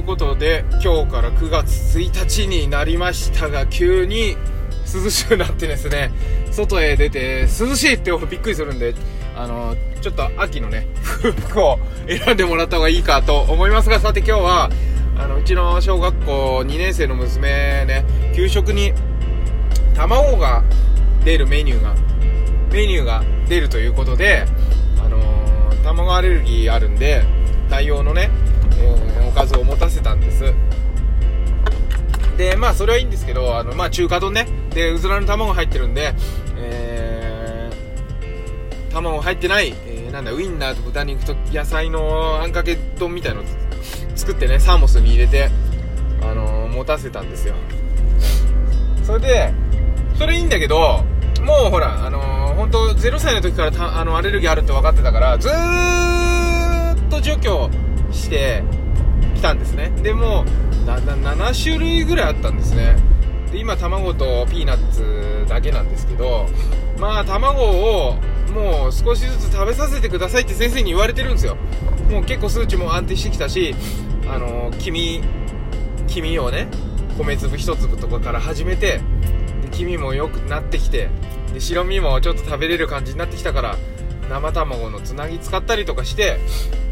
いうことで今日から9月1日になりましたが急に涼しくなってですね外へ出て涼しいってびっくりするんであのちょっと秋のね服を選んでもらった方がいいかと思いますがさて今日はあのうちの小学校2年生の娘ね給食に卵が出るメニューがメニューが出るということで、あのー、卵アレルギーあるんで対応のね、おかずを持たせたんです。でまあそれはいいんですけどあの、まあ、中華丼ね。でうずらの卵入ってるんで、えー、卵入ってない、えー、なんだウインナーと豚肉と野菜のあんかけ丼みたいの作ってねサーモスに入れて、あの持たせたんですよ。それでそれいいんだけどもうほら、あのー、本当0歳の時からあのアレルギーあるって分かってたからずーっと除去してきたんですね。でも7種類ぐらいあったんですね。で今卵とピーナッツだけなんですけどまあ卵をもう少しずつ食べさせてくださいって先生に言われてるんですよ。もう結構数値も安定してきたしあの黄身黄身をね米粒1粒とかから始めて黄身も良くなってきてで白身もちょっと食べれる感じになってきたから生卵のつなぎ使ったりとかして、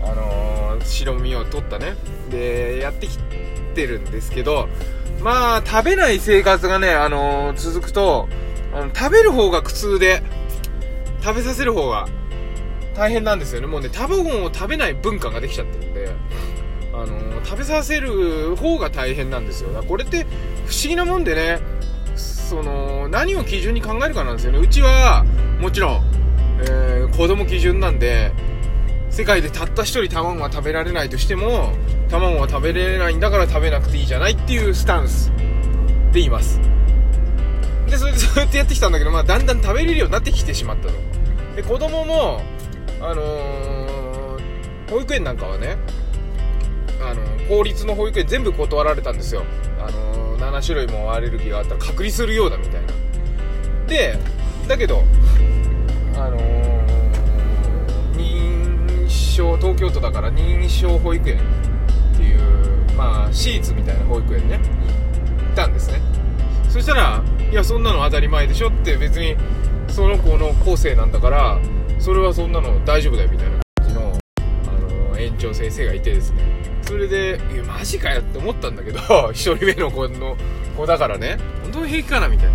あのー、白身を取ったね。でやってきてるんですけどまあ食べない生活がね、あのー、続くとあの食べる方が苦痛で食べさせる方が大変なんですよね。もうね卵を食べない文化ができちゃってるんであのー、食べさせる方が大変なんですよ。だからこれって不思議なもんでねその何を基準に考えるかなんですよね。うちはもちろん、えー、子供基準なんで世界でたった1人卵が食べられないとしても卵は食べれないんだから食べなくていいじゃないっていうスタンスで言います。でそれでそうやってやってきたんだけど、まあ、だんだん食べれるようになってきてしまったとで子供もあのー、保育園なんかはねあの公立の保育園全部断られたんですよ。あのー7種類もアレルギーがあったら隔離するようだみたいな。でだけどあの、東京都だから認証保育園っていうまあ私立みたいな保育園ね。行ったんですね。そしたらいやそんなの当たり前でしょって別にその子の個性なんだからそれはそんなの大丈夫だよみたいな。感じの、あの、園長先生がいてですね。それでいやマジかよって思ったんだけど 1人目の子の子だからね。本当に平気かなみたいな。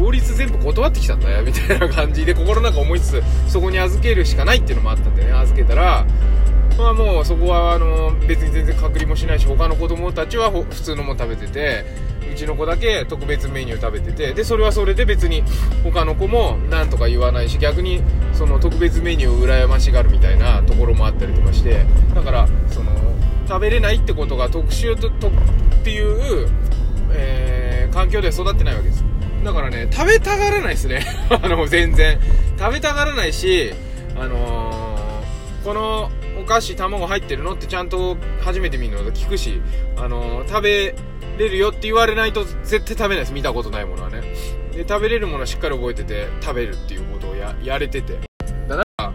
法律全部断ってきたんだよ みたいな感じで心の中思いつつそこに預けるしかないっていうのもあったんでね。預けたらまあもうそこはあの別に全然隔離もしないし他の子供たちは普通のも食べててうちの子だけ特別メニュー食べててでそれはそれで別に他の子も何とか言わないし逆にその特別メニューを羨ましがるみたいなところもあったりとかしてだからその食べれないってことが特殊ととっていう、えー、環境では育ってないわけです。だからね食べたがらないですね。あの全然。食べたがらないしあのー、このお菓子卵入ってるのってちゃんと初めて見るので聞くし、あのー、食べれるよって言われないと絶対食べないです。見たことないものはね。で食べれるものはしっかり覚えてて食べるっていうことをややれてて。だから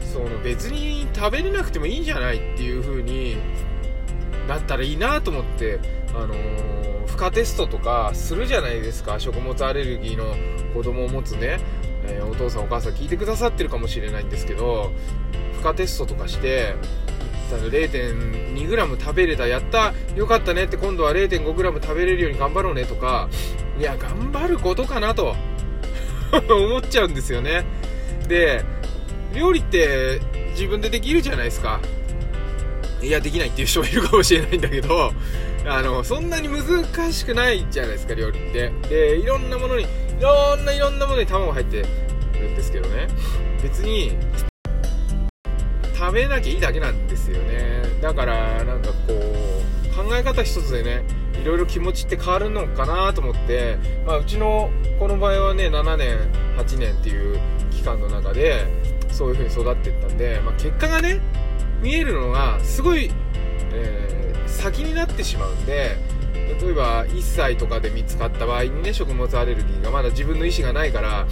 その別に食べれなくてもいいんじゃないっていう風になったらいいなと思って、あのー、負荷テストとかするじゃないですか。食物アレルギーの子供を持つね、えー、お父さんお母さん聞いてくださってるかもしれないんですけど負荷テストとかして 0.2g 食べれたやったよかったねって今度は 0.5g 食べれるように頑張ろうねとかいや頑張ることかなと 思っちゃうんですよね。で料理って自分でできるじゃないですか。いやできないっていう人もいるかもしれないんだけどあのそんなに難しくないじゃないですか料理って。でいろんなものにいろんないろんなものに卵入ってるんですけどね。別に食べなきゃいいだけなんですよね。だからなんかこう考え方一つでねいろいろ気持ちって変わるのかなと思って、まあ、うちのこの場合はね7年8年っていう期間の中でそういう風に育っていったんで、まあ、結果がね見えるのがすごい、えー、先になってしまうんで例えば1歳とかで見つかった場合にね食物アレルギーがまだ自分の意思がないからあ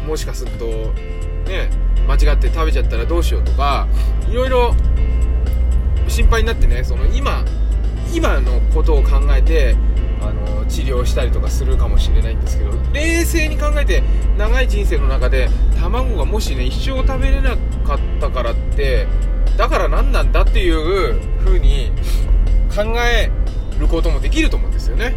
のもしかするとね間違って食べちゃったらどうしようとかいろいろ心配になってねその今今のことを考えてあの治療したりとかするかもしれないんですけど冷静に考えて長い人生の中で卵がもしね一生食べれなかったからってだから何なんだっていう風に考えることもできると思うんですよね。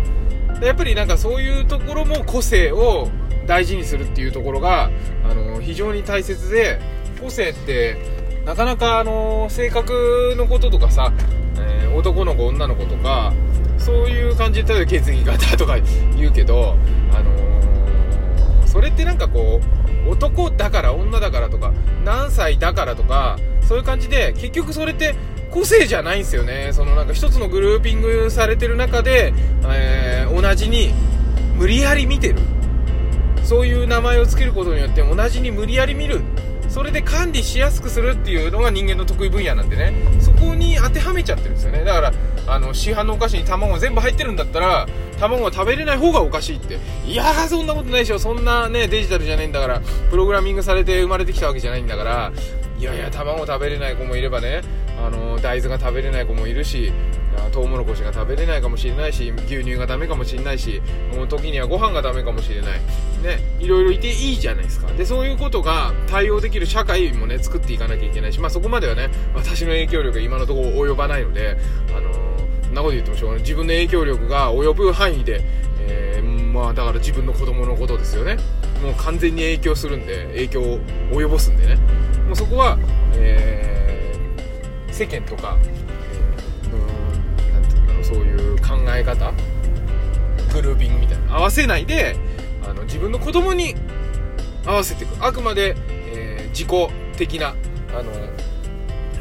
やっぱりなんかそういうところも個性を大事にするっていうところがあの非常に大切で個性ってなかなかあの性格のこととかさ、えー、男の子女の子とかそういう感じで例えば血液型とか言うけど、あのー、それってなんかこう男だから女だからとか何歳だからとかそういう感じで結局それって個性じゃないんですよね。そのなんか一つのグルーピングされてる中で、えー、同じに無理やり見てる。そういう名前を付けることによって同じに無理やり見る。それで管理しやすくするっていうのが人間の得意分野なんでね。そこに当てはめちゃってるんですよね。だからあの市販のお菓子に卵が全部入ってるんだったら卵が食べれない方がおかしいって。いやーそんなことないでしょ。そんなねデジタルじゃないんだからプログラミングされて生まれてきたわけじゃないんだからいやいや卵食べれない子もいればねあの大豆が食べれない子もいるしトウモロコシが食べれないかもしれないし牛乳がダメかもしれないしもう時にはご飯がダメかもしれない。ねいろいろいていいじゃないですか。でそういうことが対応できる社会もね作っていかなきゃいけないしまあそこまではね私の影響力が今のところ及ばないのであのそんなこと言ってもしょうがない。自分の影響力が及ぶ範囲で、えー、まあだから自分の子供のことですよね。もう完全に影響するんで影響を及ぼすんでね。もうそこは、えー、世間とか、えー、なんていうんだろうそういう考え方グルーピングみたいな合わせないであの自分の子供に合わせていく。あくまで、えー、自己的なあの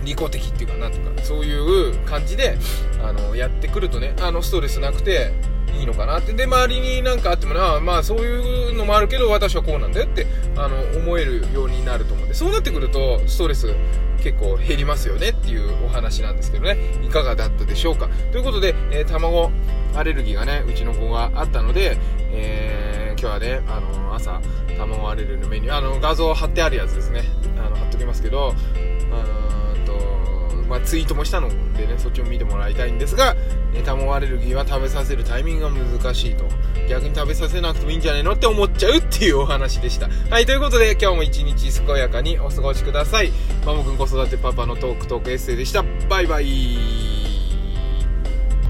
利己的っていうかなんとかそういう感じであのやってくるとねあのストレスなくていいのかなって。で周りに何かあってもなまあそういうのもあるけど私はこうなんだよってあの思えるようになると思うんで。そうなってくるとストレス結構減りますよねっていうお話なんですけどね。いかがだったでしょうか。ということで、えー、卵アレルギーがねうちの子があったので、えー、今日はねあの朝卵アレルギーのメニューあの画像貼ってあるやつですね。あの貼っときますけどまあ、ツイートもしたのでねそっちも見てもらいたいんですが、妬もアレルギーは食べさせるタイミングが難しいと。逆に食べさせなくてもいいんじゃないのって思っちゃうっていうお話でした。はいということで今日も一日健やかにお過ごしください。マモくん子育てパパのトークトークエッセイでした。バイバイ。